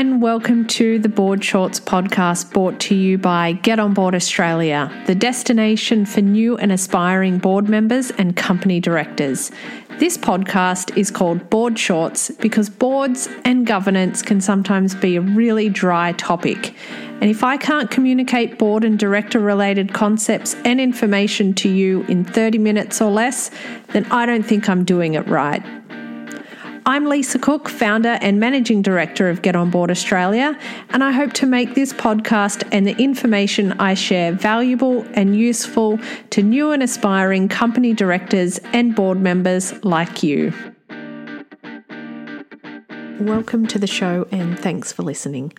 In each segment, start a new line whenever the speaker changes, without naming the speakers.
and welcome to the Board Shorts podcast brought to you by Get On Board Australia, the destination for new and aspiring board members and company directors. This podcast is called Board Shorts because boards and governance can sometimes be a really dry topic. And if I can't communicate board and director related concepts and information to you in 30 minutes or less, then I don't think I'm doing it right. I'm Lisa Cook, founder and managing director of Get On Board Australia, and I hope to make this podcast and the information I share valuable and useful to new and aspiring company directors and board members like you. Welcome to the show, and thanks for listening.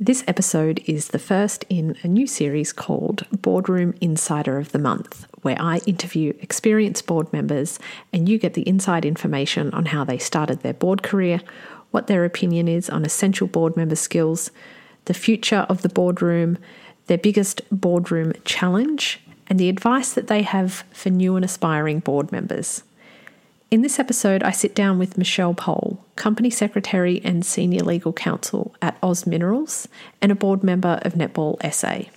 This episode is the first in a new series called Boardroom Insider of the Month, where I interview experienced board members and you get the inside information on how they started their board career, what their opinion is on essential board member skills, the future of the boardroom, their biggest boardroom challenge, and the advice that they have for new and aspiring board members. In this episode, I sit down with Michelle Pole, Company Secretary and Senior Legal Counsel at Oz Minerals and a board member of Netball SA.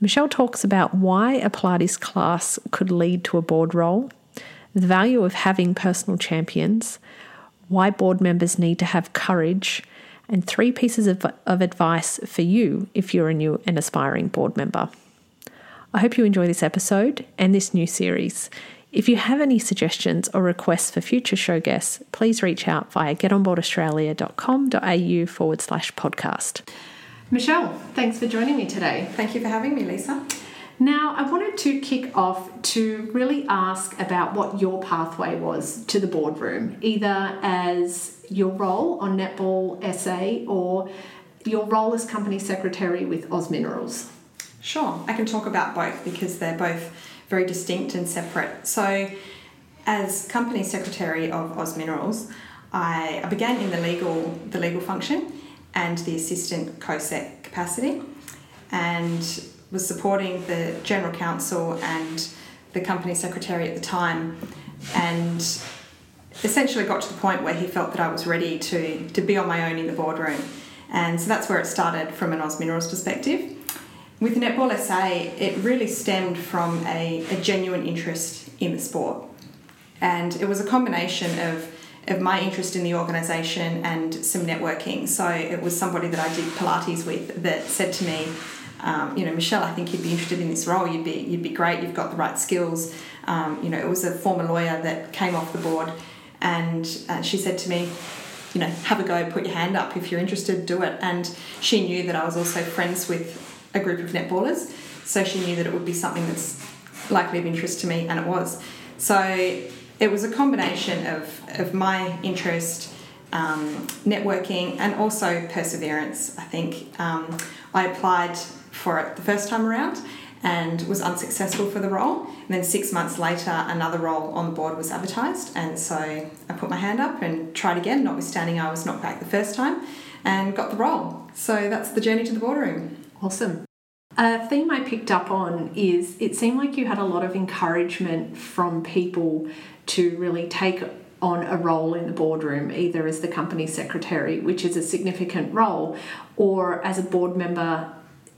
Michelle talks about why a Pilates class could lead to a board role, the value of having personal champions, why board members need to have courage, and three pieces of, of advice for you if you're a new and aspiring board member. I hope you enjoy this episode and this new series. If you have any suggestions or requests for future show guests, please reach out via getonboardaustralia.com.au forward slash podcast. Michelle, thanks for joining me today.
Thank you for having me, Lisa.
Now, I wanted to kick off to really ask about what your pathway was to the boardroom, either as your role on Netball SA or your role as company secretary with Oz Minerals.
Sure, I can talk about both because they're both very distinct and separate. So, as company secretary of Oz Minerals, I, began in the legal the legal function and the assistant COSEC capacity, and was supporting the general counsel and the company secretary at the time, and essentially got to the point where he felt that I was ready to to be on my own in the boardroom, and so that's where it started from an Oz Minerals perspective with Netball SA, it really stemmed from a, a genuine interest in the sport. And it was a combination of, of my interest in the organisation and some networking. So it was somebody that I did Pilates with that said to me, um, you know, Michelle, I think you'd be interested in this role. You'd be you'd be great. You've got the right skills. Um, you know, it was a former lawyer that came off the board, and uh, she said to me, you know, have a go, put your hand up if you're interested, do it. And she knew that I was also friends with a group of netballers, so she knew that it would be something that's likely of interest to me, and it was. So it was a combination of, of my interest, um, networking, and also perseverance. I think um, I applied for it the first time around and was unsuccessful for the role. And then six months later, another role on the board was advertised, and so I put my hand up and tried again, notwithstanding I was knocked back the first time, and got the role. So that's the journey to the boardroom.
Awesome. A theme I picked up on is it seemed like you had a lot of encouragement from people to really take on a role in the boardroom, either as the company secretary, which is a significant role, or as a board member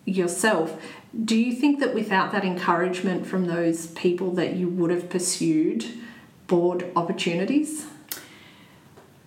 yourself. Do you think that without that encouragement from those people that you would have pursued board opportunities?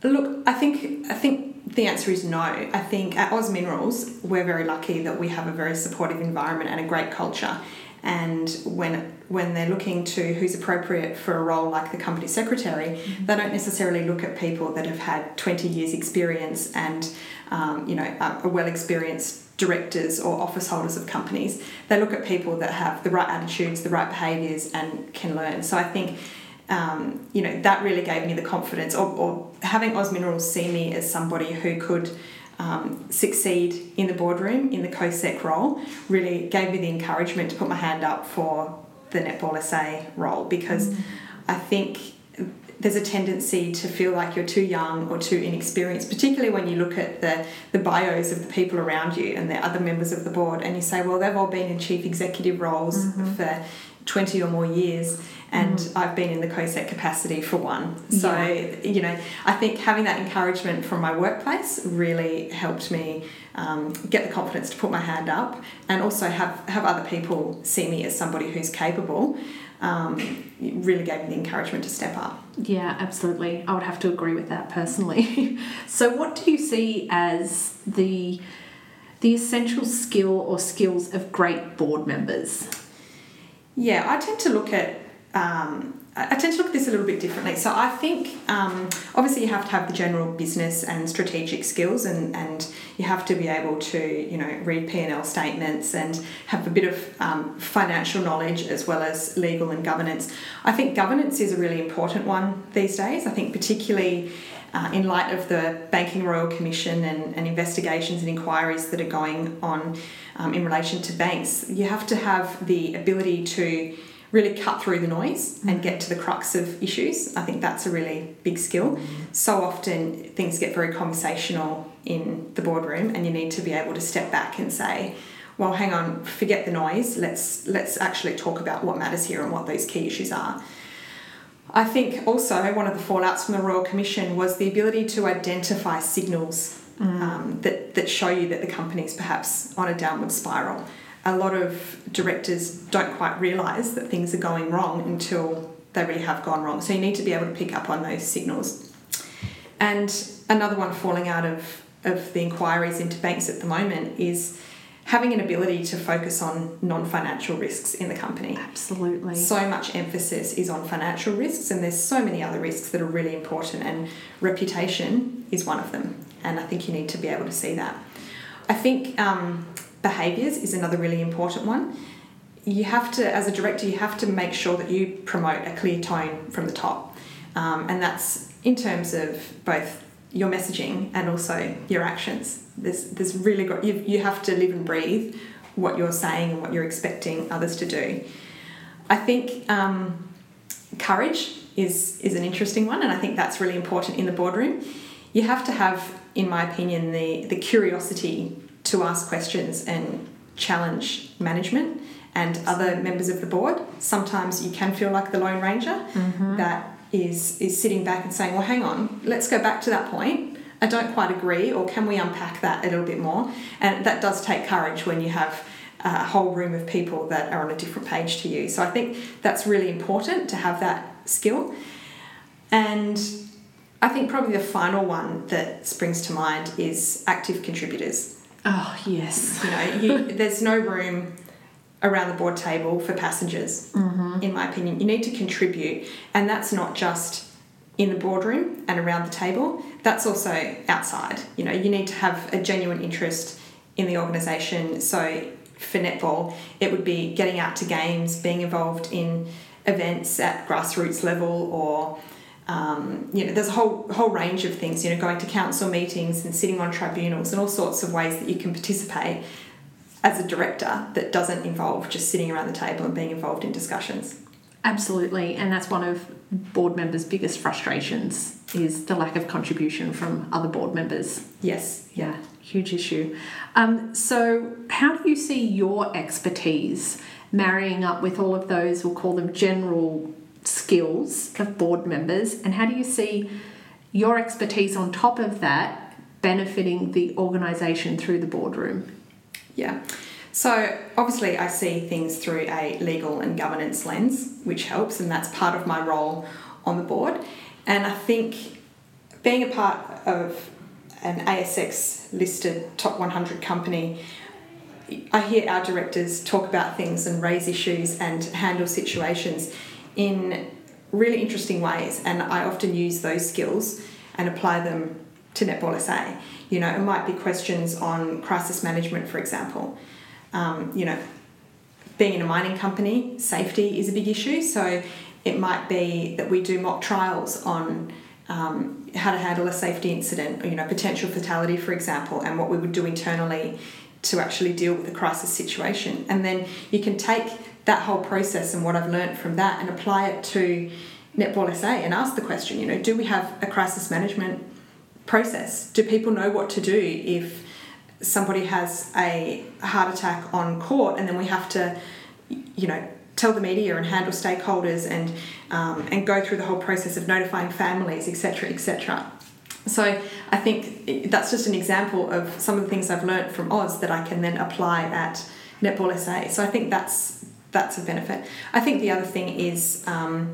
Look, I think I think the answer is no. I think at Oz Minerals, we're very lucky that we have a very supportive environment and a great culture. And when when they're looking to who's appropriate for a role like the company secretary, mm-hmm. they don't necessarily look at people that have had twenty years experience and um, you know are well experienced directors or office holders of companies. They look at people that have the right attitudes, the right behaviours, and can learn. So I think um, you know, that really gave me the confidence, or, or having Oz Minerals see me as somebody who could um, succeed in the boardroom in the COSEC role really gave me the encouragement to put my hand up for the Netball SA role because mm. I think there's a tendency to feel like you're too young or too inexperienced, particularly when you look at the, the bios of the people around you and the other members of the board and you say, well, they've all been in chief executive roles mm-hmm. for 20 or more years and mm. I've been in the COSEC capacity for one. So, yeah. you know, I think having that encouragement from my workplace really helped me um, get the confidence to put my hand up and also have, have other people see me as somebody who's capable. Um, really gave me the encouragement to step up.
Yeah, absolutely. I would have to agree with that personally. so, what do you see as the the essential skill or skills of great board members?
Yeah, I tend to look at um, I tend to look at this a little bit differently. So I think um, obviously you have to have the general business and strategic skills, and, and you have to be able to you know read P and L statements and have a bit of um, financial knowledge as well as legal and governance. I think governance is a really important one these days. I think particularly. Uh, in light of the Banking Royal Commission and, and investigations and inquiries that are going on um, in relation to banks, you have to have the ability to really cut through the noise and get to the crux of issues. I think that's a really big skill. So often things get very conversational in the boardroom and you need to be able to step back and say, well, hang on, forget the noise. Let's let's actually talk about what matters here and what those key issues are. I think also one of the fallouts from the Royal Commission was the ability to identify signals mm. um, that, that show you that the company is perhaps on a downward spiral a lot of directors don't quite realise that things are going wrong until they really have gone wrong. So you need to be able to pick up on those signals. And another one falling out of, of the inquiries into banks at the moment is having an ability to focus on non financial risks in the company.
Absolutely.
So much emphasis is on financial risks, and there's so many other risks that are really important, and reputation is one of them. And I think you need to be able to see that. I think um, behaviours is another really important one. You have to, as a director, you have to make sure that you promote a clear tone from the top. Um, and that's in terms of both your messaging and also your actions. There's, there's really got, you, you have to live and breathe what you're saying and what you're expecting others to do. I think um, courage is, is an interesting one, and I think that's really important in the boardroom. You have to have, in my opinion, the, the curiosity to ask questions and challenge management and other members of the board. Sometimes you can feel like the Lone Ranger mm-hmm. that is is sitting back and saying, "Well, hang on, let's go back to that point. I don't quite agree, or can we unpack that a little bit more?" And that does take courage when you have a whole room of people that are on a different page to you. So I think that's really important to have that skill. And I think probably the final one that springs to mind is active contributors.
Oh yes.
You know, you, there's no room around the board table for passengers. Mm-hmm. In my opinion, you need to contribute, and that's not just in the boardroom and around the table. That's also outside. You know, you need to have a genuine interest in the organisation. So for netball, it would be getting out to games, being involved in events at grassroots level or um, you know, there's a whole whole range of things. You know, going to council meetings and sitting on tribunals and all sorts of ways that you can participate as a director that doesn't involve just sitting around the table and being involved in discussions.
Absolutely, and that's one of board members' biggest frustrations is the lack of contribution from other board members.
Yes,
yeah, huge issue. Um, so, how do you see your expertise marrying up with all of those? We'll call them general skills of board members, and how do you see your expertise on top of that benefiting the organisation through the boardroom?
Yeah. So, obviously, I see things through a legal and governance lens, which helps, and that's part of my role on the board. And I think being a part of an ASX listed top 100 company, I hear our directors talk about things and raise issues and handle situations in really interesting ways, and I often use those skills and apply them to Netball SA. You know, it might be questions on crisis management, for example. Um, you know, being in a mining company, safety is a big issue, so it might be that we do mock trials on um, how to handle a safety incident, or, you know, potential fatality, for example, and what we would do internally to actually deal with a crisis situation. And then you can take that whole process and what I've learned from that and apply it to Netball SA and ask the question, you know, do we have a crisis management process? Do people know what to do if somebody has a heart attack on court and then we have to, you know, tell the media and handle stakeholders and um, and go through the whole process of notifying families, etc., etc. So I think that's just an example of some of the things I've learned from Oz that I can then apply at Netball SA. So I think that's that's a benefit. I think the other thing is, um,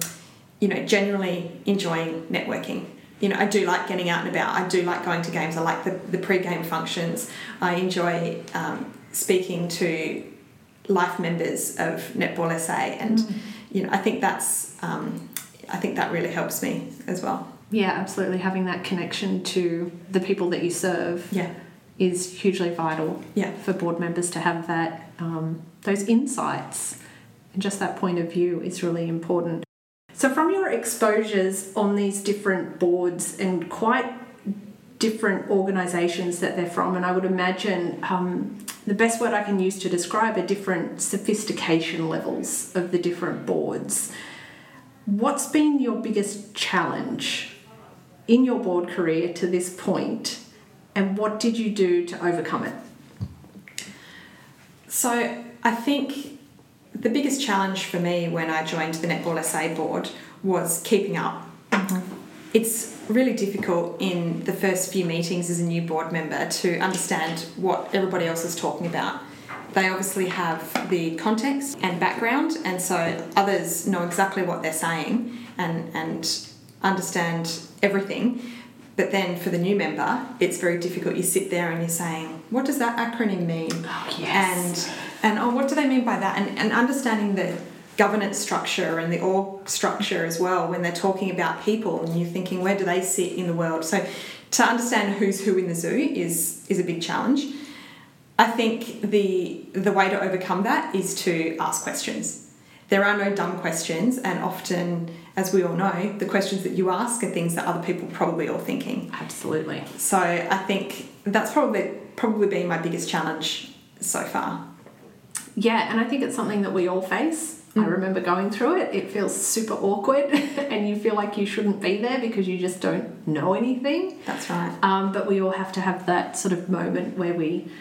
you know, generally enjoying networking. You know, I do like getting out and about. I do like going to games. I like the, the pre-game functions. I enjoy um, speaking to life members of Netball SA, and mm. you know, I think that's um, I think that really helps me as well.
Yeah, absolutely. Having that connection to the people that you serve.
Yeah.
Is hugely vital.
Yeah.
For board members to have that um, those insights and just that point of view is really important. So, from your exposures on these different boards and quite different organisations that they're from, and I would imagine um, the best word I can use to describe are different sophistication levels of the different boards. What's been your biggest challenge in your board career to this point, and what did you do to overcome it?
So, I think the biggest challenge for me when I joined the Netball SA board was keeping up. Mm-hmm. It's really difficult in the first few meetings as a new board member to understand what everybody else is talking about. They obviously have the context and background, and so others know exactly what they're saying and, and understand everything. But then for the new member, it's very difficult. You sit there and you're saying, what does that acronym mean?
Oh, yes.
And, and oh, what do they mean by that? And, and understanding the governance structure and the org structure as well when they're talking about people and you're thinking, where do they sit in the world? So to understand who's who in the zoo is, is a big challenge. I think the, the way to overcome that is to ask questions. There are no dumb questions, and often as we all know, the questions that you ask are things that other people probably are thinking.
Absolutely.
So I think that's probably probably been my biggest challenge so far.
Yeah, and I think it's something that we all face. Mm. I remember going through it. It feels super awkward, and you feel like you shouldn't be there because you just don't know anything.
That's right.
Um, but we all have to have that sort of moment where we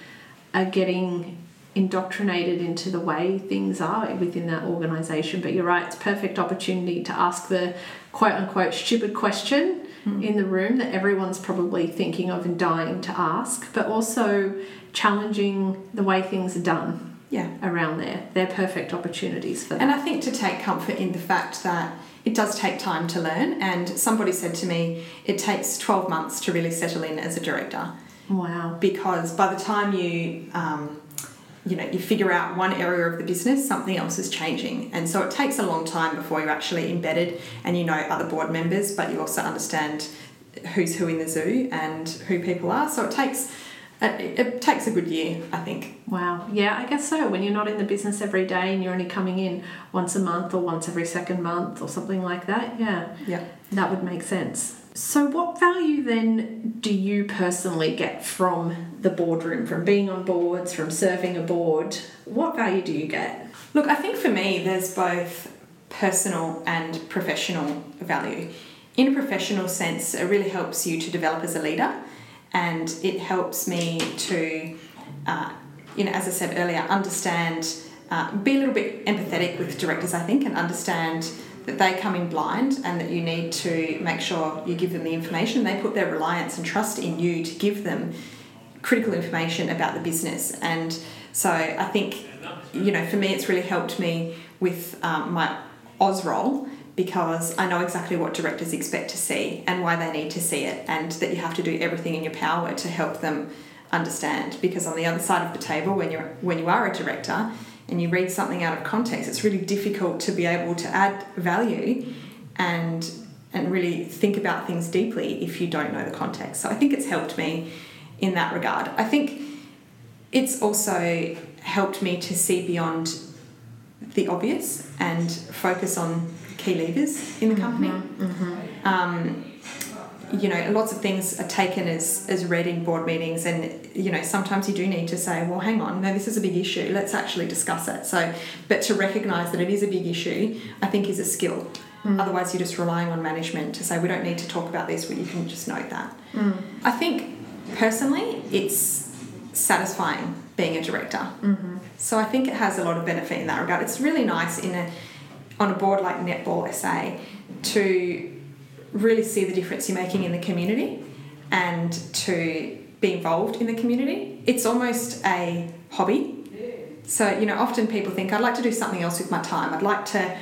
are getting indoctrinated into the way things are within that organisation. But you're right, it's perfect opportunity to ask the quote unquote stupid question mm. in the room that everyone's probably thinking of and dying to ask, but also challenging the way things are done.
Yeah.
Around there. They're perfect opportunities for that.
And I think to take comfort in the fact that it does take time to learn. And somebody said to me, it takes 12 months to really settle in as a director.
Wow.
Because by the time you um, you know you figure out one area of the business something else is changing and so it takes a long time before you're actually embedded and you know other board members but you also understand who's who in the zoo and who people are so it takes it, it takes a good year i think.
Wow. Yeah i guess so. When you're not in the business every day and you're only coming in once a month or once every second month or something like that yeah.
Yeah.
That would make sense. So, what value then do you personally get from the boardroom, from being on boards, from serving a board? What value do you get?
Look, I think for me, there's both personal and professional value. In a professional sense, it really helps you to develop as a leader, and it helps me to, uh, you know, as I said earlier, understand, uh, be a little bit empathetic with directors, I think, and understand that they come in blind and that you need to make sure you give them the information. They put their reliance and trust in you to give them critical information about the business. And so I think, you know, for me, it's really helped me with um, my Oz role because I know exactly what directors expect to see and why they need to see it, and that you have to do everything in your power to help them understand. Because on the other side of the table, when you're when you are a director, and you read something out of context, it's really difficult to be able to add value and and really think about things deeply if you don't know the context. So I think it's helped me in that regard. I think it's also helped me to see beyond the obvious and focus on key levers in the company.
Mm-hmm, mm-hmm.
Um, you know, lots of things are taken as, as read in board meetings, and you know, sometimes you do need to say, well, hang on, no, this is a big issue, let's actually discuss it. So, but to recognise that it is a big issue, I think is a skill. Mm. Otherwise, you're just relying on management to say, we don't need to talk about this, but you can just note that.
Mm.
I think personally, it's satisfying being a director.
Mm-hmm.
So I think it has a lot of benefit in that regard. It's really nice in a on a board like Netball SA to really see the difference you're making in the community and to be involved in the community. It's almost a hobby. So, you know, often people think, I'd like to do something else with my time. I'd like to,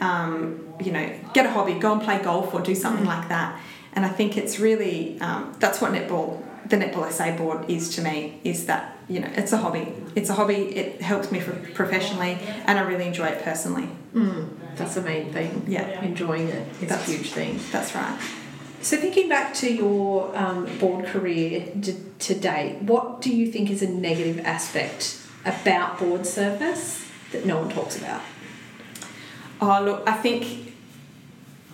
um, you know, get a hobby, go and play golf or do something like that. And I think it's really, um, that's what netball, the Netball SA board is to me, is that, you know, it's a hobby. It's a hobby, it helps me professionally, and I really enjoy it personally.
Mm, that's the main thing.
Yeah.
Enjoying it is that's, a huge thing.
That's right.
So, thinking back to your um, board career to, to date, what do you think is a negative aspect about board service that no one talks about?
Oh, look, I think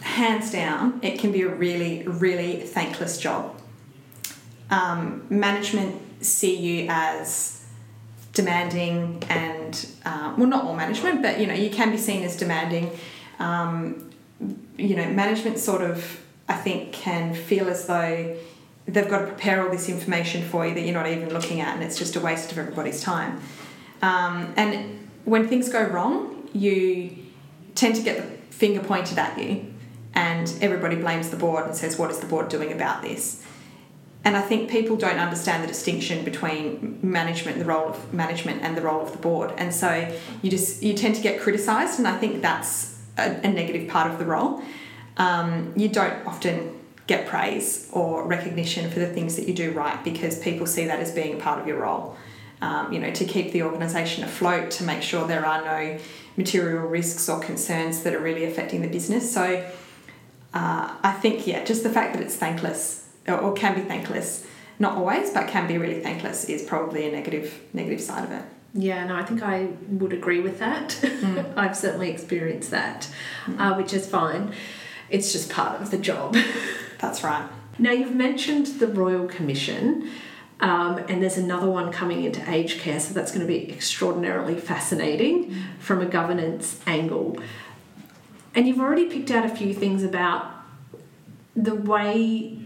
hands down, it can be a really, really thankless job. Um, management see you as demanding and, uh, well, not all management, but you know, you can be seen as demanding. Um, you know, management sort of I think, can feel as though they've got to prepare all this information for you that you're not even looking at, and it's just a waste of everybody's time. Um, and when things go wrong, you tend to get the finger pointed at you, and everybody blames the board and says, What is the board doing about this? And I think people don't understand the distinction between management, the role of management, and the role of the board. And so you just you tend to get criticised, and I think that's a, a negative part of the role um, you don't often get praise or recognition for the things that you do right because people see that as being a part of your role. Um, you know, to keep the organisation afloat, to make sure there are no material risks or concerns that are really affecting the business. So uh, I think, yeah, just the fact that it's thankless or, can be thankless, not always, but can be really thankless, is probably a negative negative side of it.
Yeah, no, I think I would agree with that. Mm. I've certainly experienced that, mm. uh, which is fine it's just part of the job.
That's right.
Now, you've mentioned the Royal Commission, um, and there's another one coming into aged care, so that's going to be extraordinarily fascinating mm. from a governance angle. And you've already picked out a few things about the way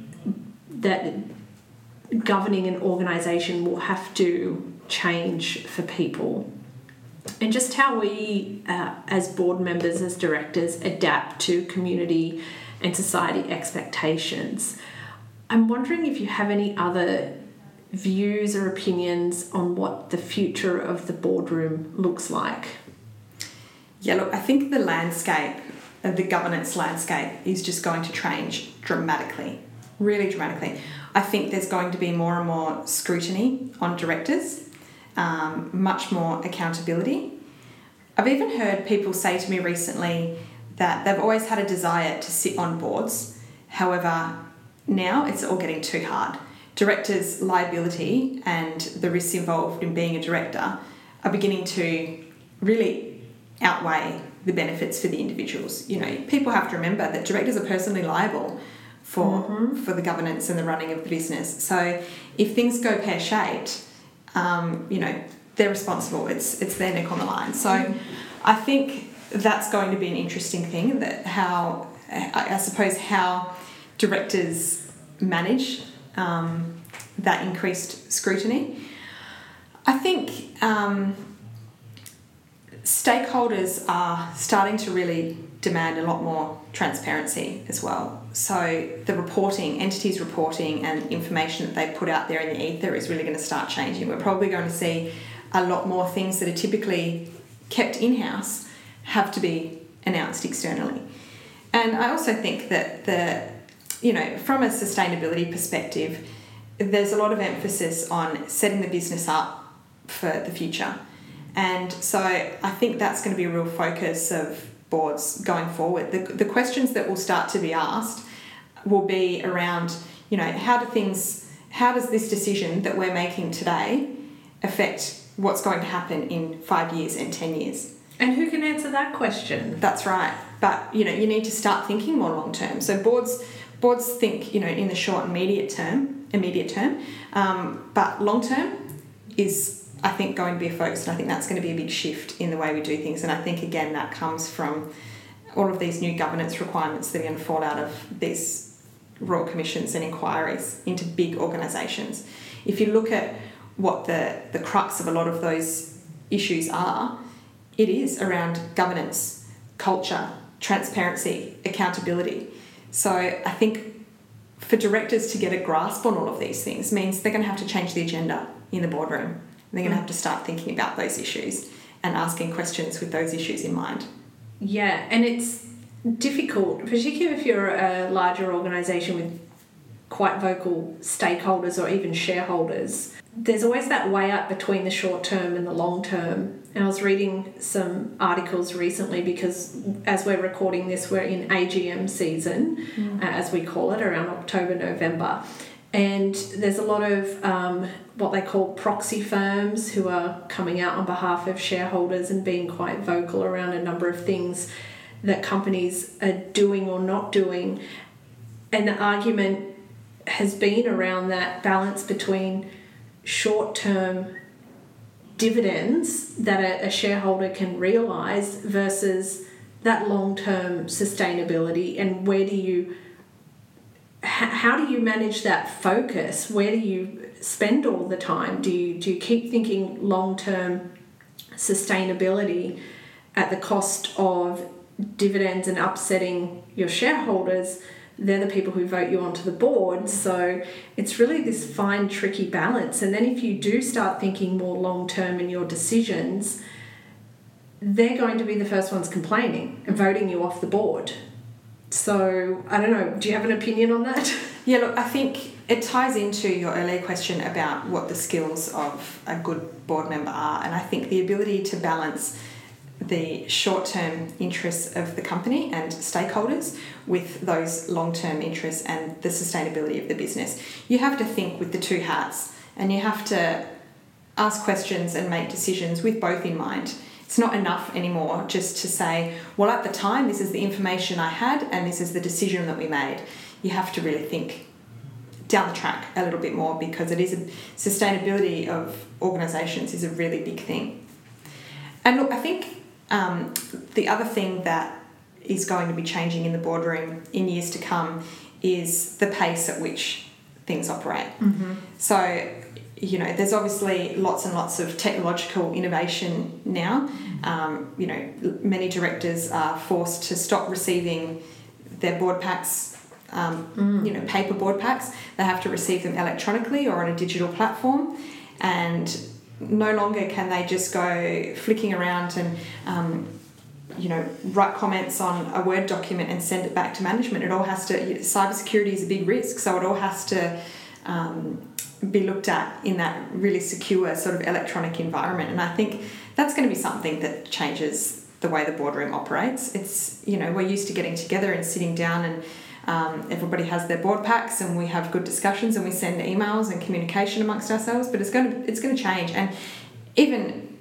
that governing an organisation will have to change for people and just how we, uh, as board members, as directors, adapt to community and society expectations. I'm wondering if you have any other views or opinions on what the future of the boardroom looks like.
Yeah, look, I think the landscape, uh, the governance landscape, is just going to change dramatically, really dramatically. I think there's going to be more and more scrutiny on directors um, much more accountability. I've even heard people say to me recently that they've always had a desire to sit on boards, however, now it's all getting too hard. Directors' liability and the risks involved in being a director are beginning to really outweigh the benefits for the individuals. You know, people have to remember that directors are personally liable for mm-hmm. for the governance and the running of the business. So if things go pear shaped, um, you know, they're responsible. It's it's their neck on the line. So I think that's going to be an interesting thing that how I, suppose how directors manage um, that increased scrutiny. I think um, stakeholders are starting to really demand a lot more transparency as well. So the reporting, entities reporting and information that they put out there in the ether is really going to start changing. We're probably going to see a lot more things that are typically kept in-house have to be announced externally. And I also think that the you know, from a sustainability perspective, there's a lot of emphasis on setting the business up for the future. And so I think that's going to be a real focus of boards going forward. The, the questions that will start to be asked will be around, you know, how do things, how does this decision that we're making today affect what's going to happen in five years and 10 years?
And who can answer that question?
That's right. But, you know, you need to start thinking more long term. So boards, boards think, you know, in the short and immediate term, immediate term, um, but long term is I think going to be a focus, and I think that's going to be a big shift in the way we do things. And I think again that comes from all of these new governance requirements that are going to fall out of these royal commissions and inquiries into big organisations. If you look at what the the crux of a lot of those issues are, it is around governance, culture, transparency, accountability. So I think for directors to get a grasp on all of these things means they're going to have to change the agenda in the boardroom. They're going to have to start thinking about those issues and asking questions with those issues in mind.
Yeah, and it's difficult, particularly if you're a larger organisation with quite vocal stakeholders or even shareholders. There's always that weigh up between the short term and the long term. And I was reading some articles recently because as we're recording this, we're in AGM season, mm. uh, as we call it, around October, November. And there's a lot of um, what they call proxy firms who are coming out on behalf of shareholders and being quite vocal around a number of things that companies are doing or not doing. And the argument has been around that balance between short term dividends that a, shareholder can realize versus that long term sustainability and where do you how do you manage that focus where do you spend all the time do you do you keep thinking long term sustainability at the cost of dividends and upsetting your shareholders they're the people who vote you onto the board. So it's really this fine, tricky balance. And then if you do start thinking more long term in your decisions, they're going to be the first ones complaining and voting you off the board. So I don't know, do you have an opinion on that?
Yeah, look, I think it ties into your earlier question about what the skills of a good board member are. And I think the ability to balance the short term interests of the company and stakeholders with those long term interests and the sustainability of the business. You have to think with the two hats and you have to ask questions and make decisions with both in mind. It's not enough anymore just to say, well, at the time, this is the information I had and this is the decision that we made. You have to really think down the track a little bit more because it is a, sustainability of organisations is a really big thing. And look, I think um, the other thing that is going to be changing in the boardroom in years to come is the pace at which things operate. Mm-hmm. So, you know, there's obviously lots and lots of technological innovation now. Um, you know, many directors are forced to stop receiving their board packs. Um, mm. You know, paper board packs. They have to receive them electronically or on a digital platform, and no longer can they just go flicking around and um, you know write comments on a word document and send it back to management it all has to cybersecurity is a big risk so it all has to um, be looked at in that really secure sort of electronic environment and i think that's going to be something that changes the way the boardroom operates it's you know we're used to getting together and sitting down and um, everybody has their board packs, and we have good discussions, and we send emails and communication amongst ourselves. But it's going to it's going to change, and even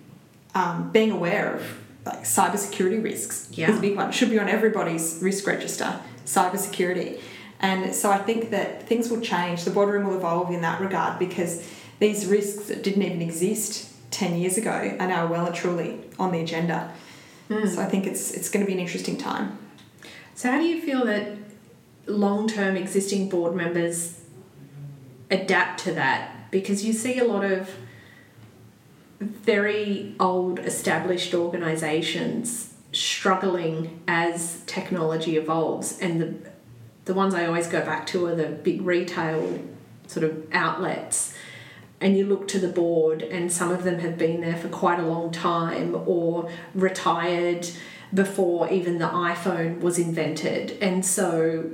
um, being aware of like cybersecurity risks yeah. is a big one. Should be on everybody's risk register. Cybersecurity, and so I think that things will change. The boardroom will evolve in that regard because these risks that didn't even exist ten years ago are now well and truly on the agenda. Mm. So I think it's it's going to be an interesting time.
So how do you feel that long term existing board members adapt to that because you see a lot of very old established organizations struggling as technology evolves and the the ones I always go back to are the big retail sort of outlets and you look to the board and some of them have been there for quite a long time or retired before even the iPhone was invented and so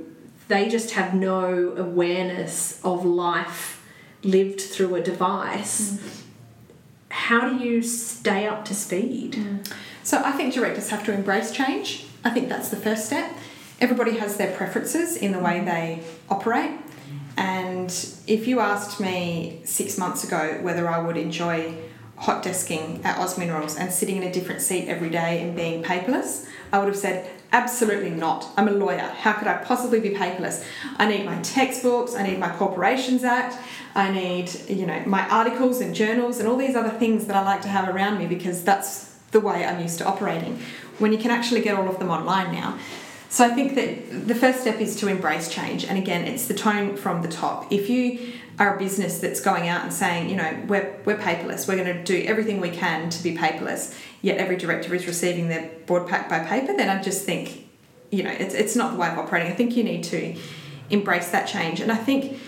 they just have no awareness of life lived through a device. Mm. How do you stay up to speed? Mm.
So I think directors have to embrace change. I think that's the first step. Everybody has their preferences in the way they operate. And if you asked me six months ago whether I would enjoy hot desking at Oz Minerals and sitting in a different seat every day and being paperless, I would have said Absolutely not. I'm a lawyer. How could I possibly be paperless? I need my textbooks, I need my Corporations Act, I need, you know, my articles and journals and all these other things that I like to have around me because that's the way I'm used to operating. When you can actually get all of them online now. So I think that the first step is to embrace change. And again, it's the tone from the top. If you are a business that's going out and saying, you know, we're, we're paperless, we're going to do everything we can to be paperless, yet every director is receiving their board pack by paper, then I just think, you know, it's, it's not the way of operating. I think you need to embrace that change. And I think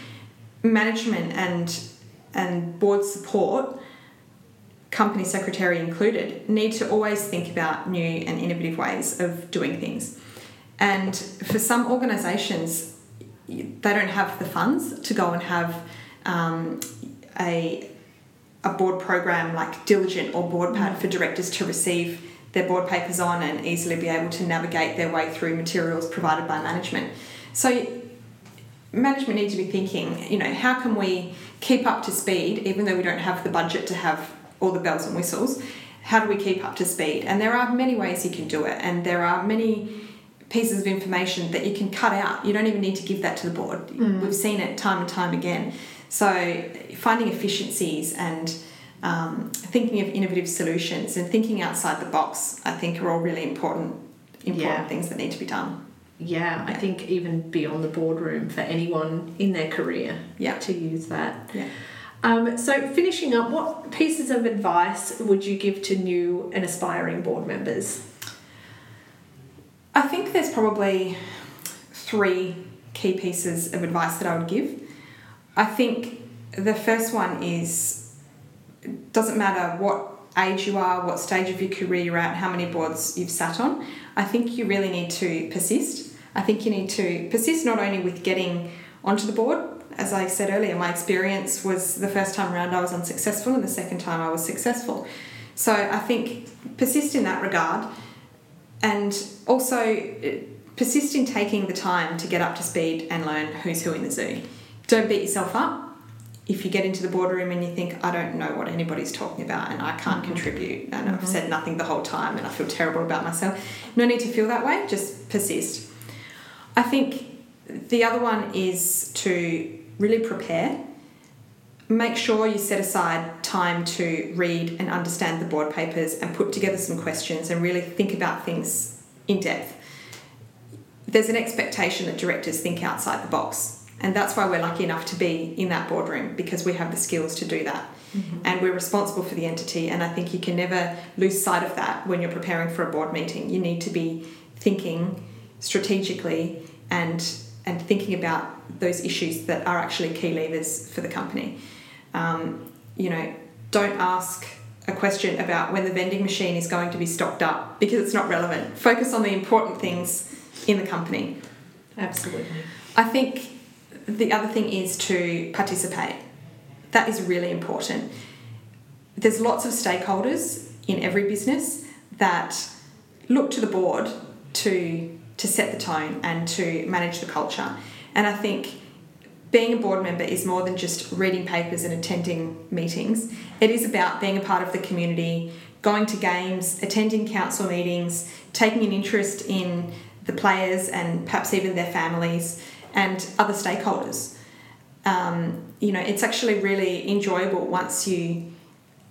management and and board support, company secretary included, need to always think about new and innovative ways of doing things. And for some organisations, they don't have the funds to go and have um, a a board program like Diligent or BoardPad for directors to receive their board papers on and easily be able to navigate their way through materials provided by management. So management need to be thinking, you know, how can we keep up to speed even though we don't have the budget to have all the bells and whistles? How do we keep up to speed? And there are many ways you can do it, and there are many pieces of information that you can cut out. You don't even need to give that to the board. Mm. We've seen it time and time again. So finding efficiencies and um, thinking of innovative solutions and thinking outside the box, I think, are all really important important yeah. things that need to be done.
Yeah, I think even beyond the boardroom for anyone in their career
yeah.
to use that.
Yeah.
Um, so, finishing up, what pieces of advice would you give to new and aspiring board members?
I think there's probably three key pieces of advice that I would give. I think the first one is it doesn't matter what age you are, what stage of your career you're at, how many boards you've sat on, I think you really need to persist. I think you need to persist not only with getting onto the board, as I said earlier, my experience was the first time around I was unsuccessful, and the second time I was successful. So I think persist in that regard, and also uh, persist in taking the time to get up to speed and learn who's who in the zoo. Don't beat yourself up if you get into the boardroom and you think, I don't know what anybody's talking about and I can't mm-hmm. contribute and mm-hmm. I've said nothing the whole time and I feel terrible about myself, no need to feel that way, just persist. I think the other one is to really prepare. Make sure you set aside time to read and understand the board papers and put together some questions and really think about things in depth. There's an expectation that directors think outside the box and that's why we're lucky enough to be in that boardroom because we have the skills to do that. Mm-hmm. And we're responsible for the entity. And I think you can never lose sight of that when you're preparing for a board meeting. You need to be thinking strategically and and thinking about those issues that are actually key levers for the company. Um, you know, don't ask a question about when the vending machine is going to be stocked up because it's not relevant. Focus on the important things in the company.
Absolutely.
I think the other thing is to participate. That is really important. There's lots of stakeholders in every business that look to the board to to set the tone and to manage the culture. And I think being a board member is more than just reading papers and attending meetings. It is about being a part of the community, going to games, attending council meetings, taking an interest in the players and perhaps even their families and other stakeholders. Um, you know, it's actually really enjoyable once you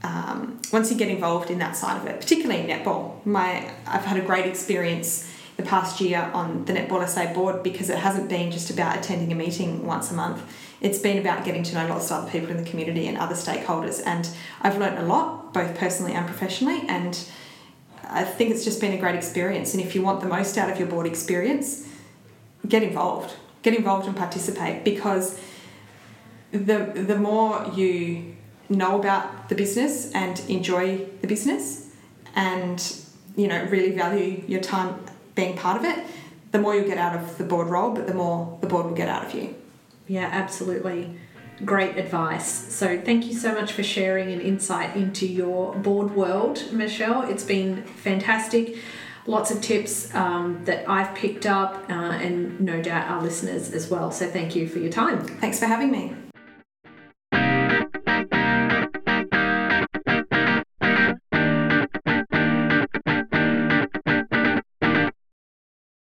um, once you get involved in that side of it, particularly netball. My I've had a great experience the past year on the Netball SA board because it hasn't been just about attending a meeting once a month. It's been about getting to know lots of other people in the community and other stakeholders, and I've learned a lot, both personally and professionally, and I think it's just been a great experience. And if you want the most out of your board experience, get involved get involved and participate because the the more you know about the business and enjoy the business and you know really value your time being part of it the more you get out of the board role but the more the board will get out of you
yeah absolutely great advice so thank you so much for sharing an insight into your board world michelle it's been fantastic lots of tips um, that I've picked up, uh, and no doubt our listeners as well. So thank you for your time.
Thanks for having me.